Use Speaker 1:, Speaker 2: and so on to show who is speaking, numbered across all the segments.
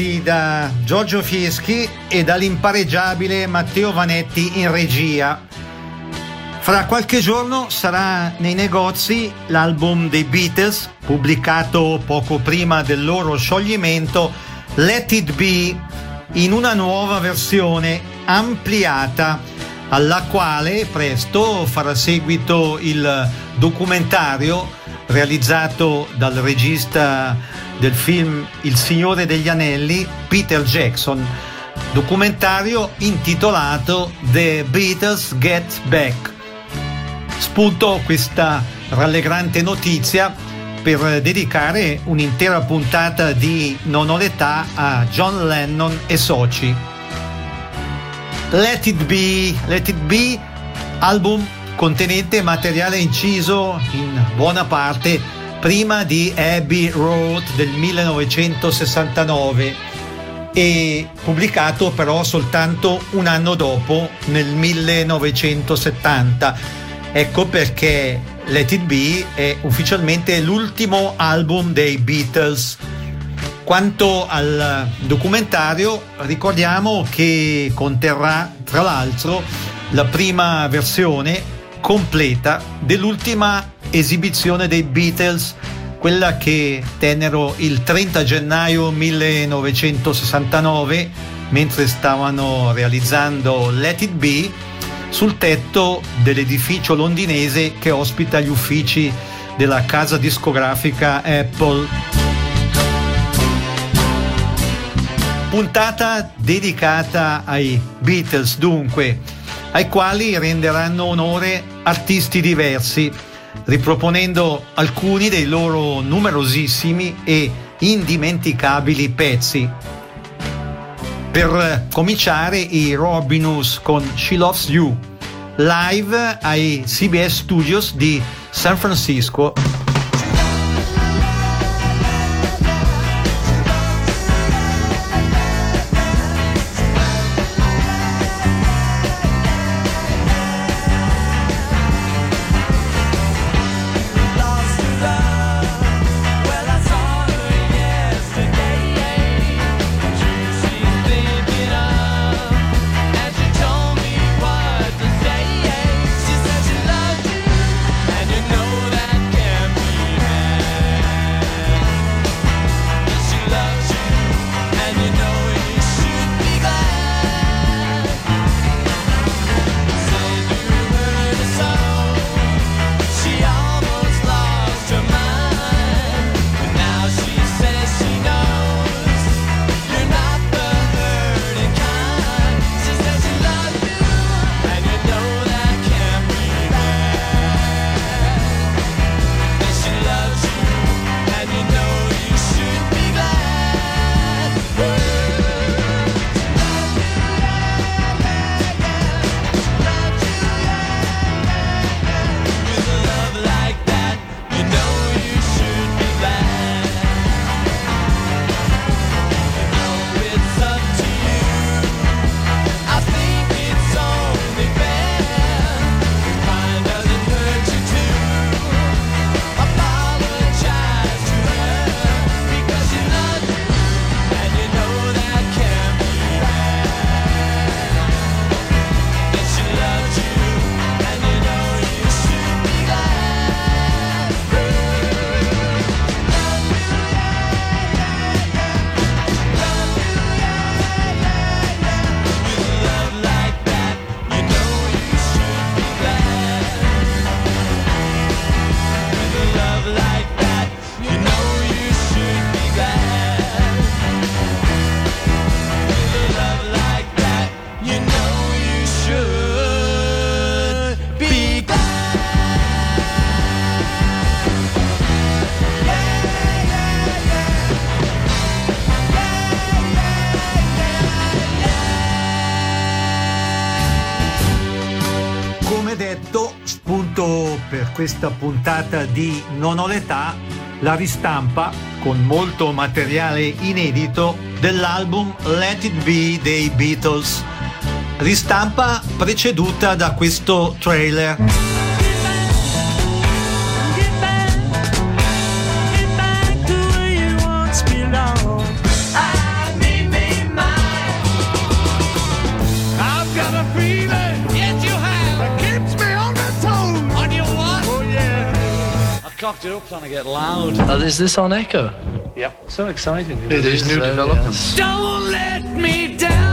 Speaker 1: Ritrovati da Giorgio Fieschi e dall'impareggiabile Matteo Vanetti in regia. Fra qualche giorno sarà nei negozi l'album dei Beatles, pubblicato poco prima del loro scioglimento, Let It Be, in una nuova versione ampliata, alla quale presto farà seguito il documentario realizzato dal regista del film Il Signore degli Anelli, Peter Jackson, documentario intitolato The Beatles Get Back. Spunto questa rallegrante notizia per dedicare un'intera puntata di Non ho l'età a John Lennon e soci. Let It Be, Let It Be, album contenente materiale inciso in buona parte prima di Abbey Road del 1969 e pubblicato però soltanto un anno dopo, nel 1970. Ecco perché Let It Be è ufficialmente l'ultimo album dei Beatles. Quanto al documentario, ricordiamo che conterrà tra l'altro la prima versione completa dell'ultima esibizione dei Beatles, quella che tennero il 30 gennaio 1969 mentre stavano realizzando Let It Be sul tetto dell'edificio londinese che ospita gli uffici della casa discografica Apple. Puntata dedicata ai Beatles dunque, ai quali renderanno onore artisti diversi riproponendo alcuni dei loro numerosissimi e indimenticabili pezzi. Per cominciare i Robinus con She Loves You, live ai CBS Studios di San Francisco questa puntata di Non ho l'età, la ristampa con molto materiale inedito dell'album Let It Be dei Beatles. Ristampa preceduta da questo trailer.
Speaker 2: You're all trying to get loud.
Speaker 3: Oh, is this on Echo?
Speaker 2: Yeah. So exciting.
Speaker 3: It, it is, is
Speaker 2: new so, developments. Yes. Don't let me down.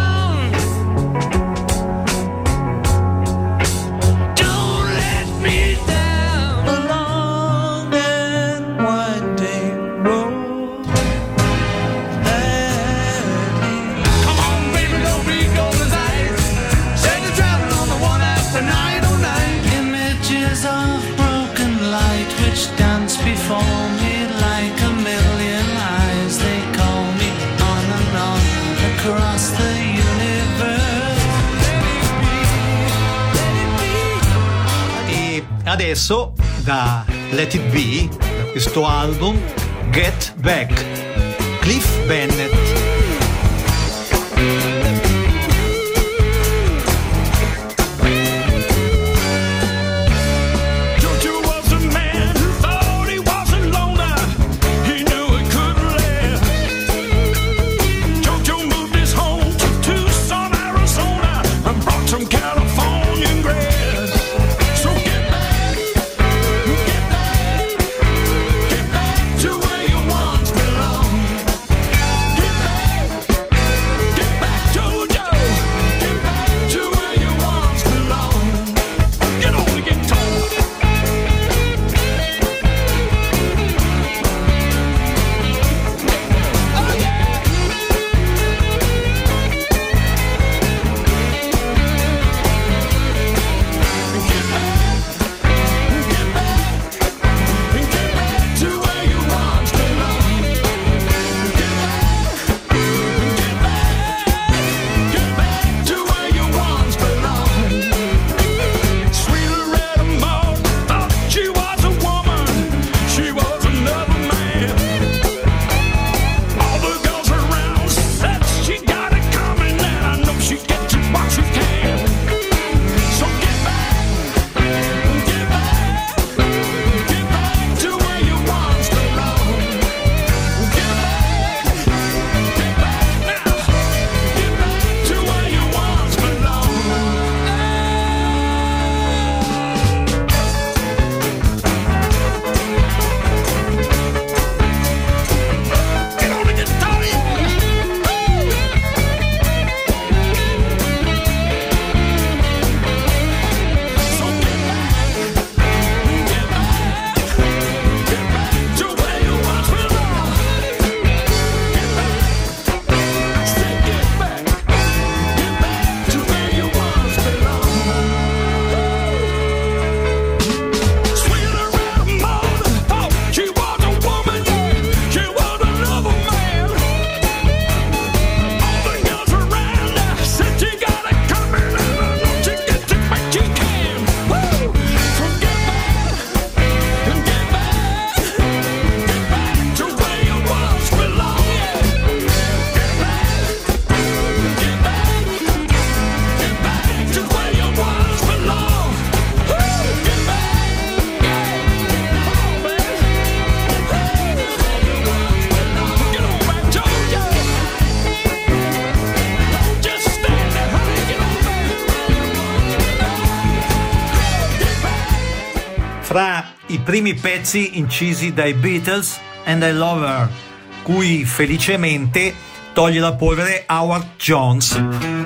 Speaker 4: adesso da Let It Be, da questo album Get Back, Cliff Bennett. primi pezzi incisi dai Beatles and I Love Her, cui felicemente toglie la polvere Howard Jones.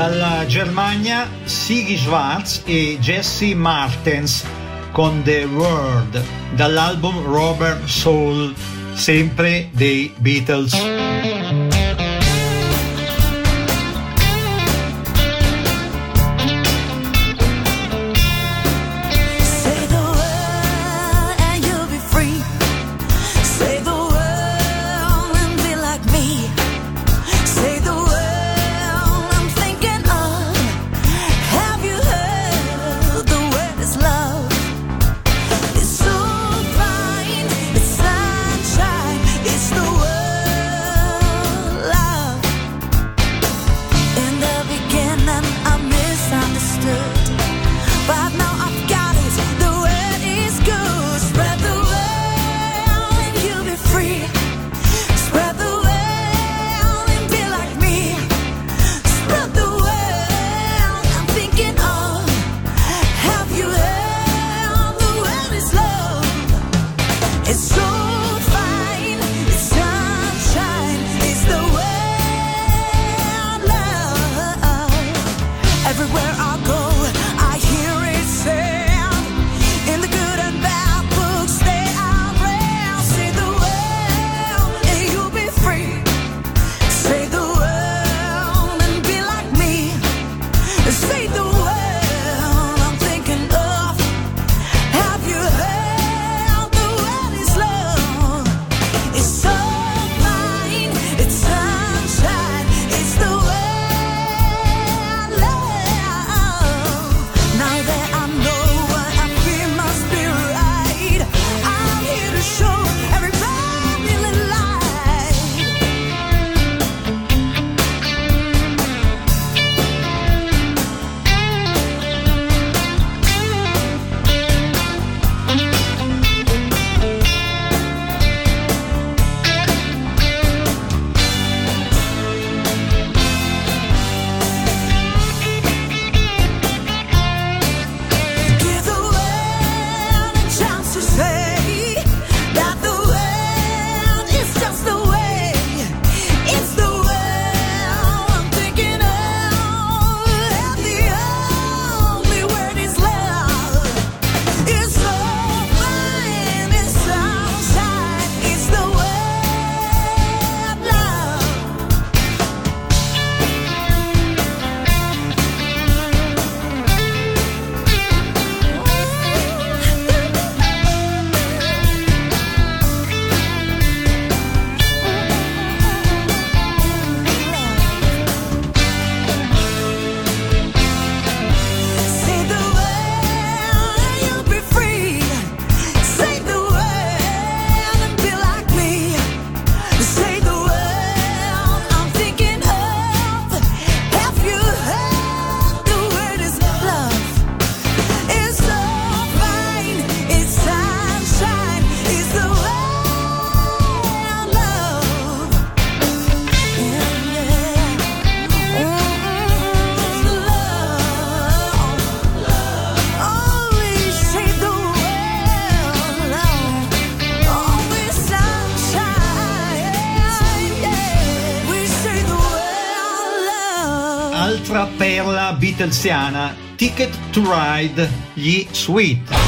Speaker 5: Dalla Germania Sigi Schwarz e Jesse Martens con The World dall'album Robert Soul, sempre dei Beatles. italiana Ticket to Ride, gli Sweet.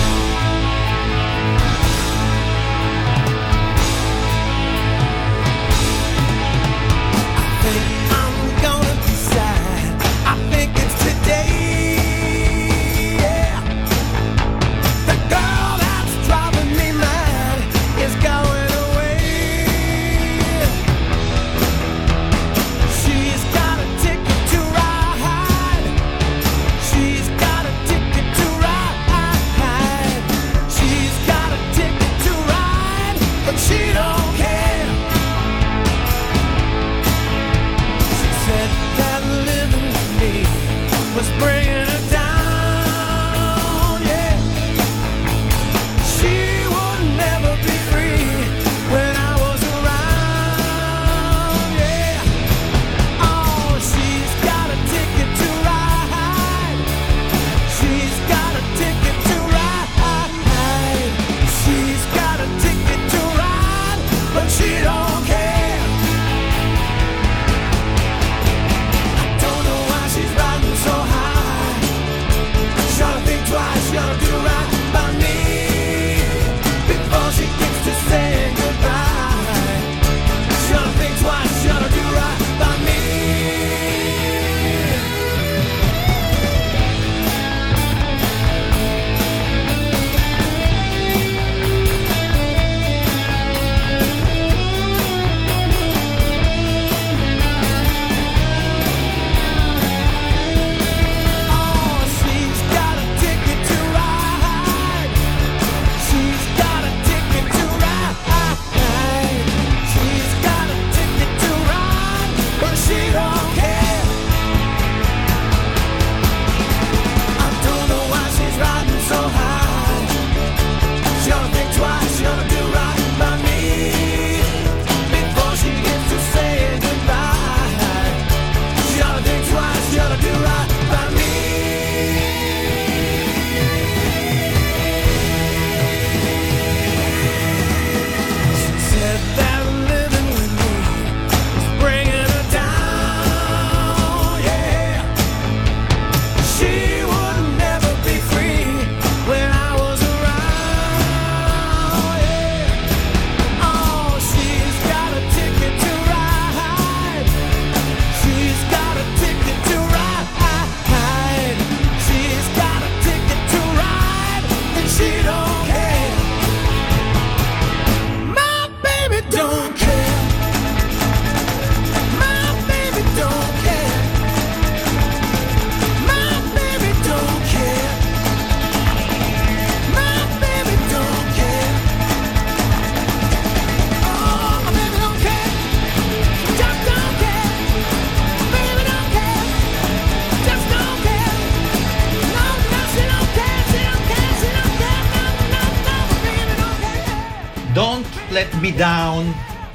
Speaker 1: Down,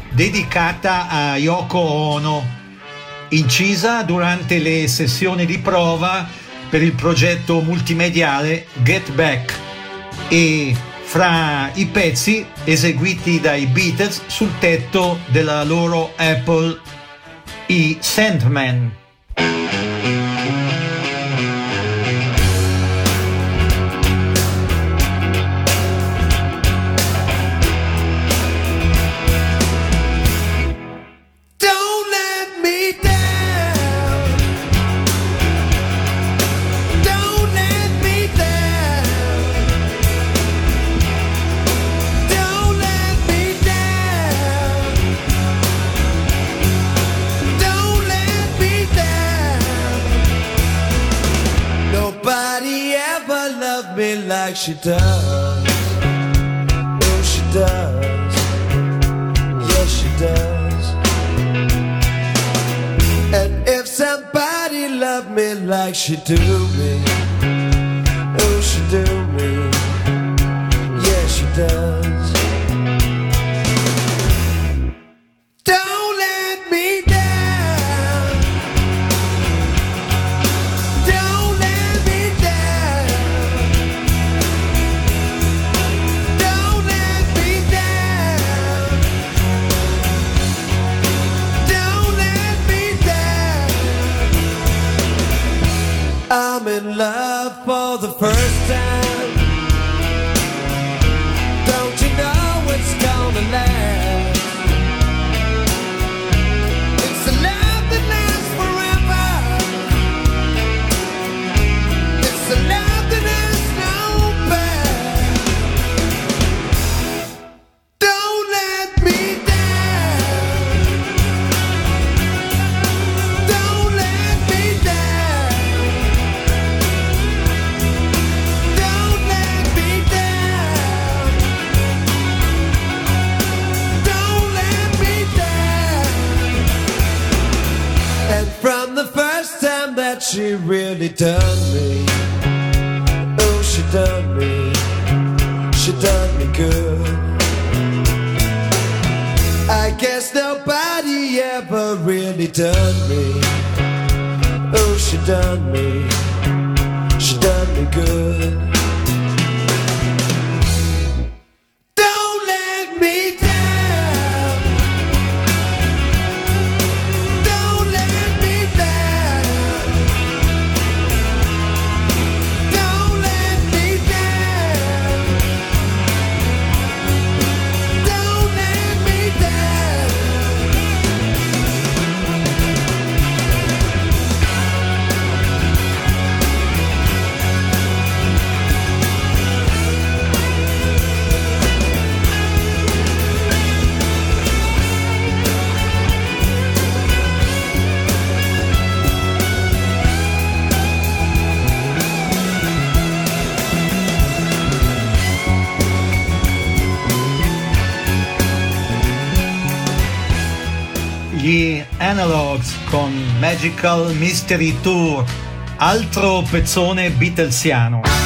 Speaker 1: dedicata a Yoko Ono, incisa durante le sessioni di prova per il progetto multimediale Get Back e fra i pezzi eseguiti dai Beatles sul tetto della loro Apple i Sandman.
Speaker 6: she does. Oh, she does. Yes, she does. And if somebody loved me like she do me, oh, she do me. Yes, she does.
Speaker 1: Magical Mystery Tour, altro pezzone Beatlesiano.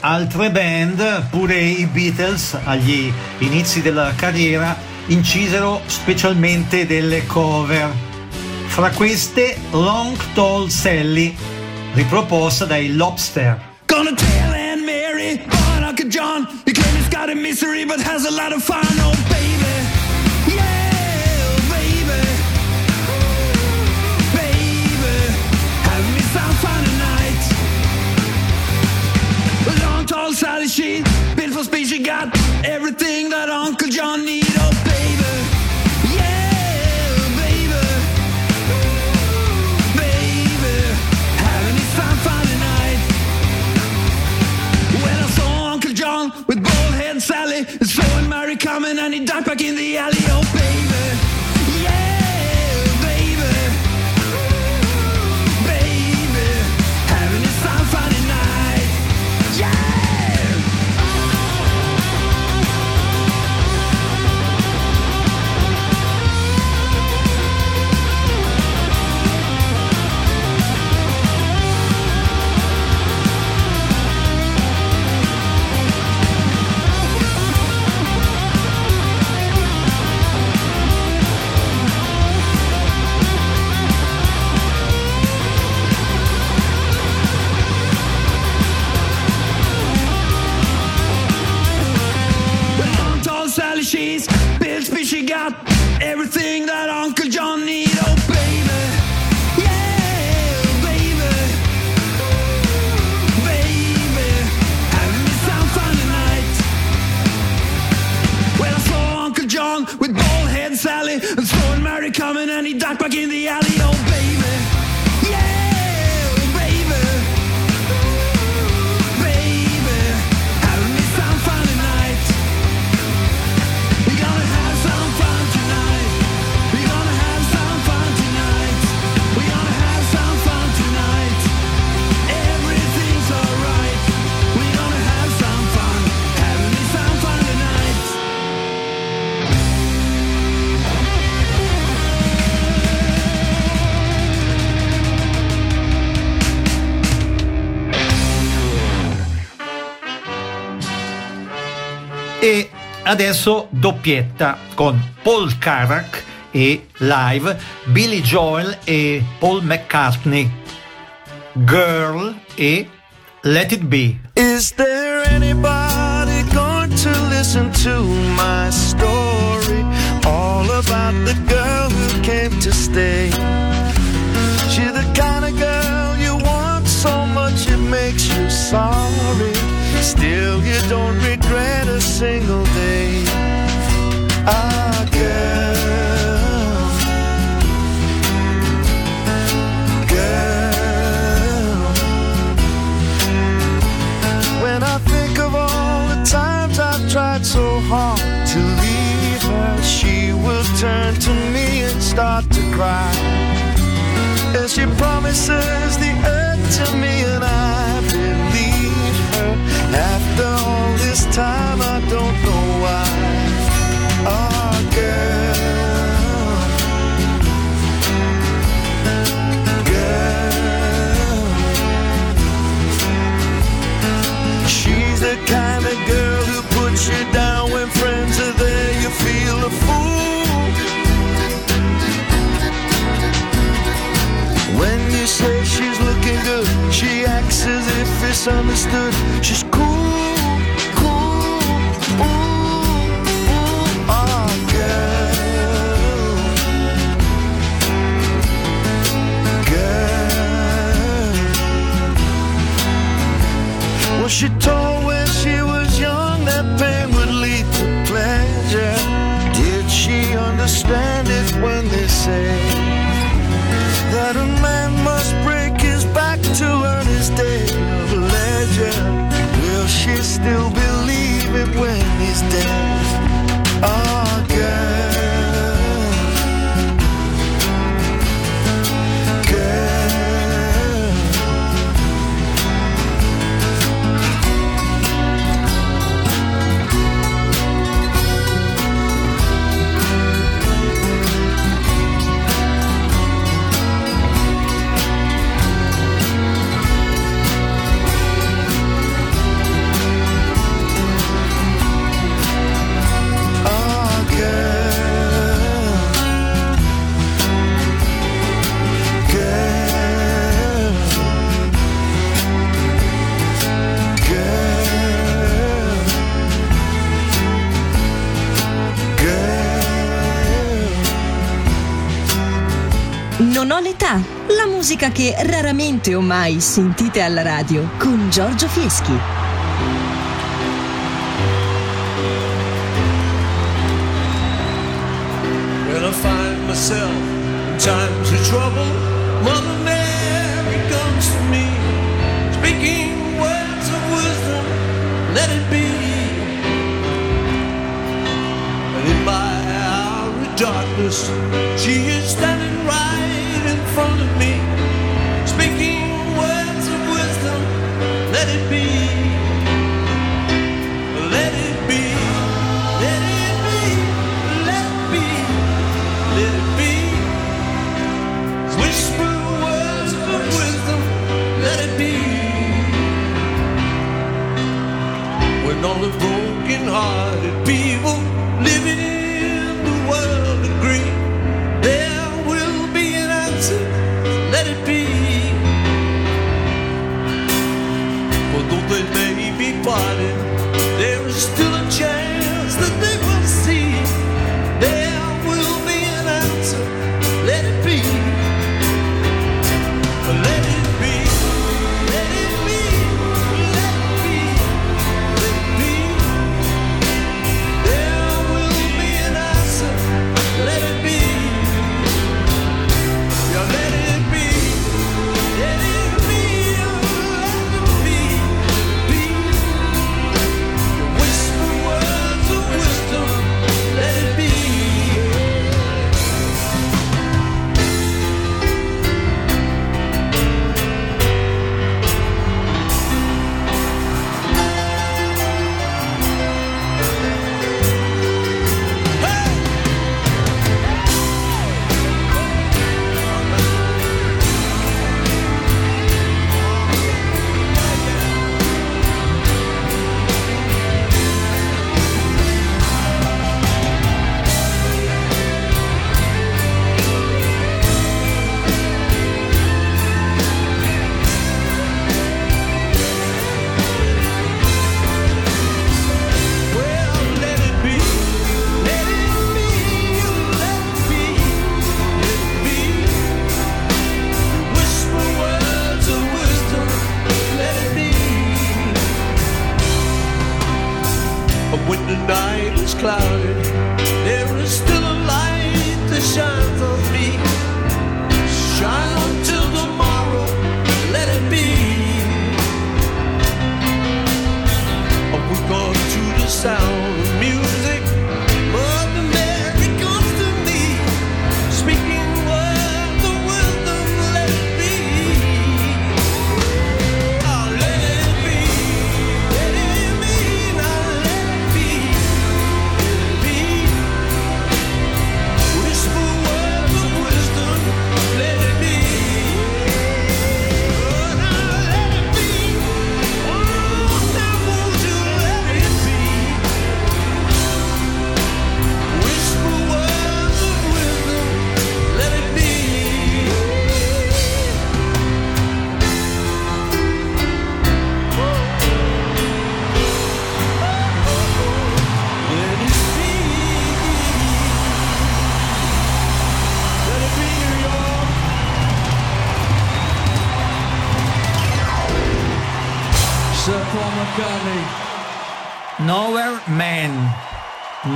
Speaker 1: Altre band, pure i Beatles agli inizi della carriera incisero specialmente delle cover. Fra queste Long Tall Sally, riproposta dai Lobster.
Speaker 4: Gonna tell Aunt Mary John. He claims he's got a misery but has a lot of fun. Sally she built for speed. She got everything that Uncle John need. Oh, baby. Yeah, baby. Baby. Having fun tonight. When I saw Uncle John with bald head Sally, and saw Mary coming, and he died back in the alley. Got everything that Uncle John need. Oh, baby. Yeah, baby. Baby. Me some fun tonight. Well, I saw Uncle John with bald head Sally and saw Mary coming and he ducked back in the alley.
Speaker 1: Adesso doppietta con Paul Carrack e live Billy Joel e Paul McCartney. Girl e Let It Be.
Speaker 6: Is there anybody going to listen to my story? All about the girl who came to stay. She's the kind of girl you want so much it makes you sorry. Still, you don't regret single day. Ah, girl. Girl. When I think of all the times I've tried so hard to leave her, she will turn to me and start to cry. And she promises misunderstood. She's
Speaker 7: non ho l'età. La musica che raramente o mai sentite alla radio con Giorgio Fieschi.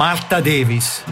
Speaker 8: Marta Davis.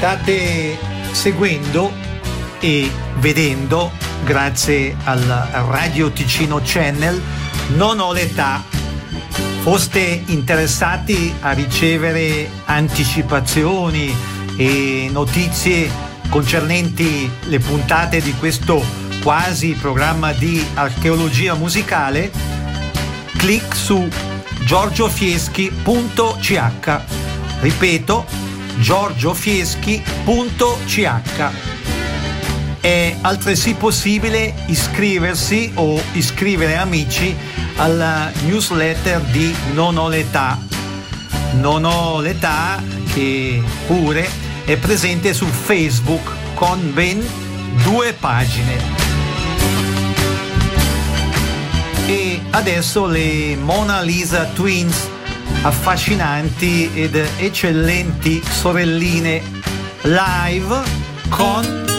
Speaker 5: state seguendo e vedendo grazie al Radio Ticino Channel Non ho l'età. Foste interessati a ricevere anticipazioni e notizie concernenti le puntate di questo quasi programma di archeologia musicale? Clic su giorgiofieschi.ch. Ripeto, giorgiofieschi.ch è altresì possibile iscriversi o iscrivere amici alla newsletter di Non ho l'età. Non ho l'età che pure è presente su Facebook con ben due pagine. E adesso le Mona Lisa Twins affascinanti ed eccellenti sorelline live con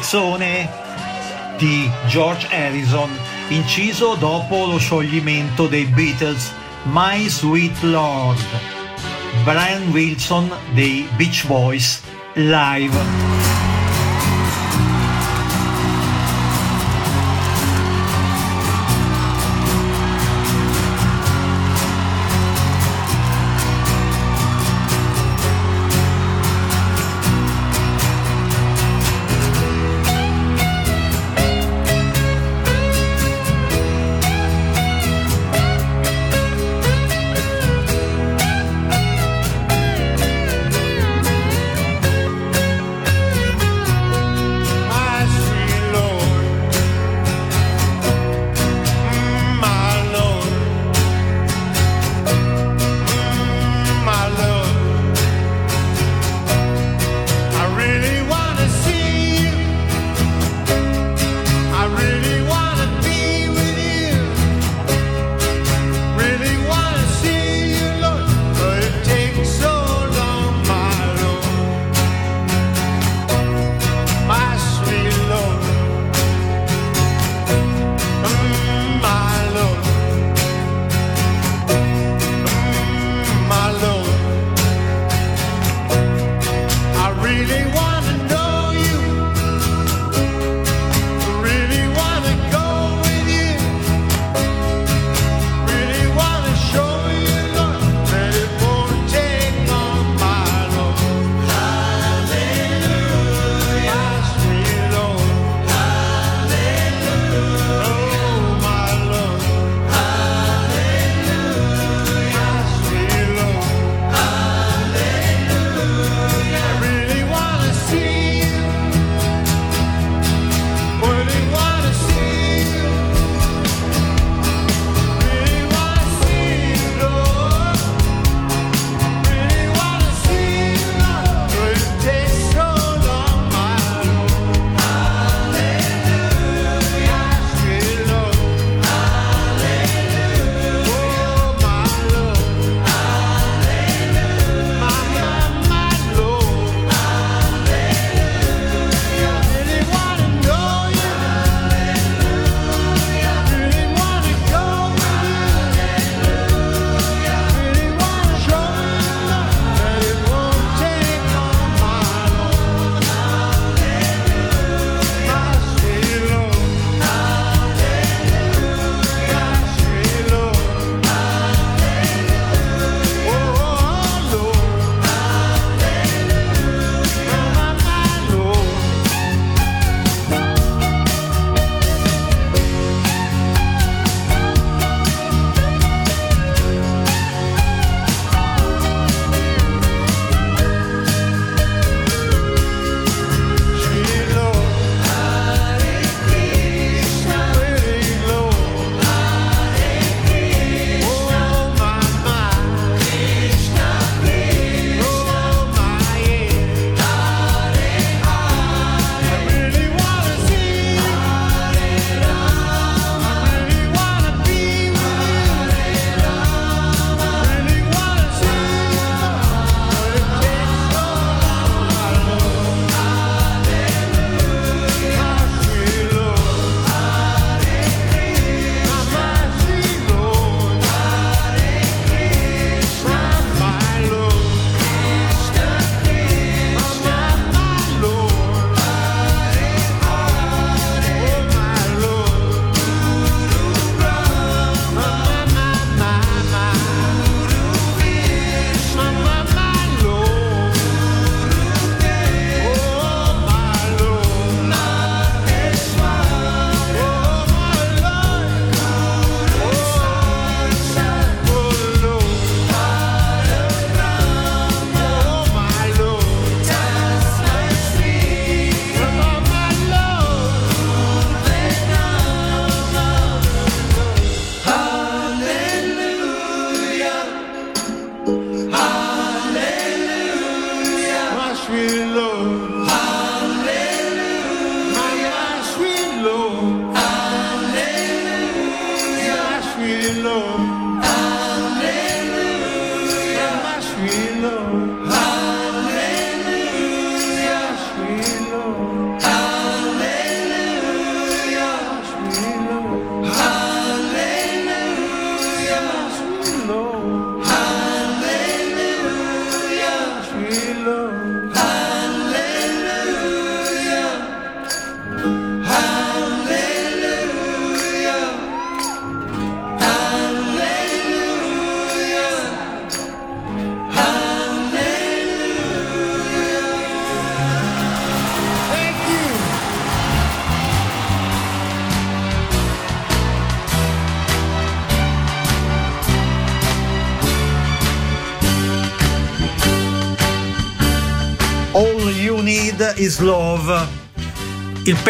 Speaker 1: un pezzone di George Harrison inciso dopo lo scioglimento dei Beatles My Sweet Lord. Brian Wilson dei Beach Boys live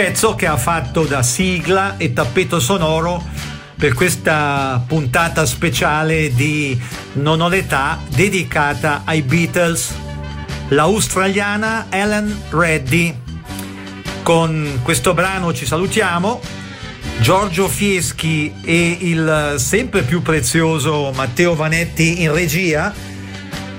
Speaker 1: pezzo che ha fatto da sigla e tappeto sonoro per questa puntata speciale di Non ho l'età dedicata ai Beatles, l'australiana Ellen Reddy. Con questo brano ci salutiamo. Giorgio Fieschi e il sempre più prezioso Matteo Vanetti in regia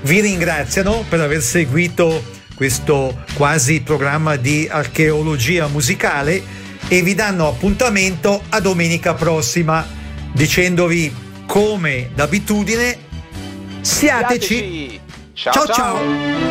Speaker 1: vi ringraziano per aver seguito questo quasi programma di archeologia musicale e vi danno appuntamento a domenica prossima dicendovi come d'abitudine siateci. ciao. ciao.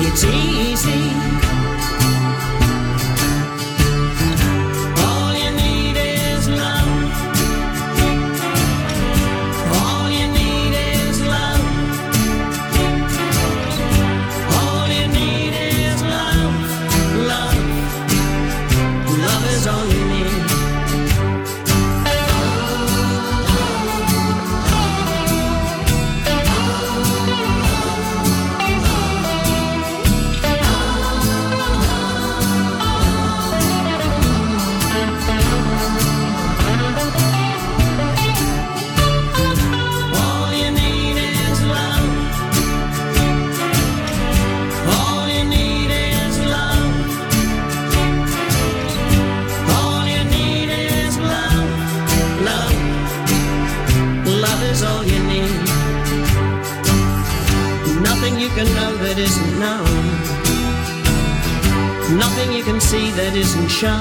Speaker 8: It's easy. That isn't shown.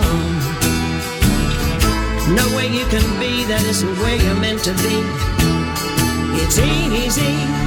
Speaker 8: No way you can be that isn't where you're meant to be. It's easy.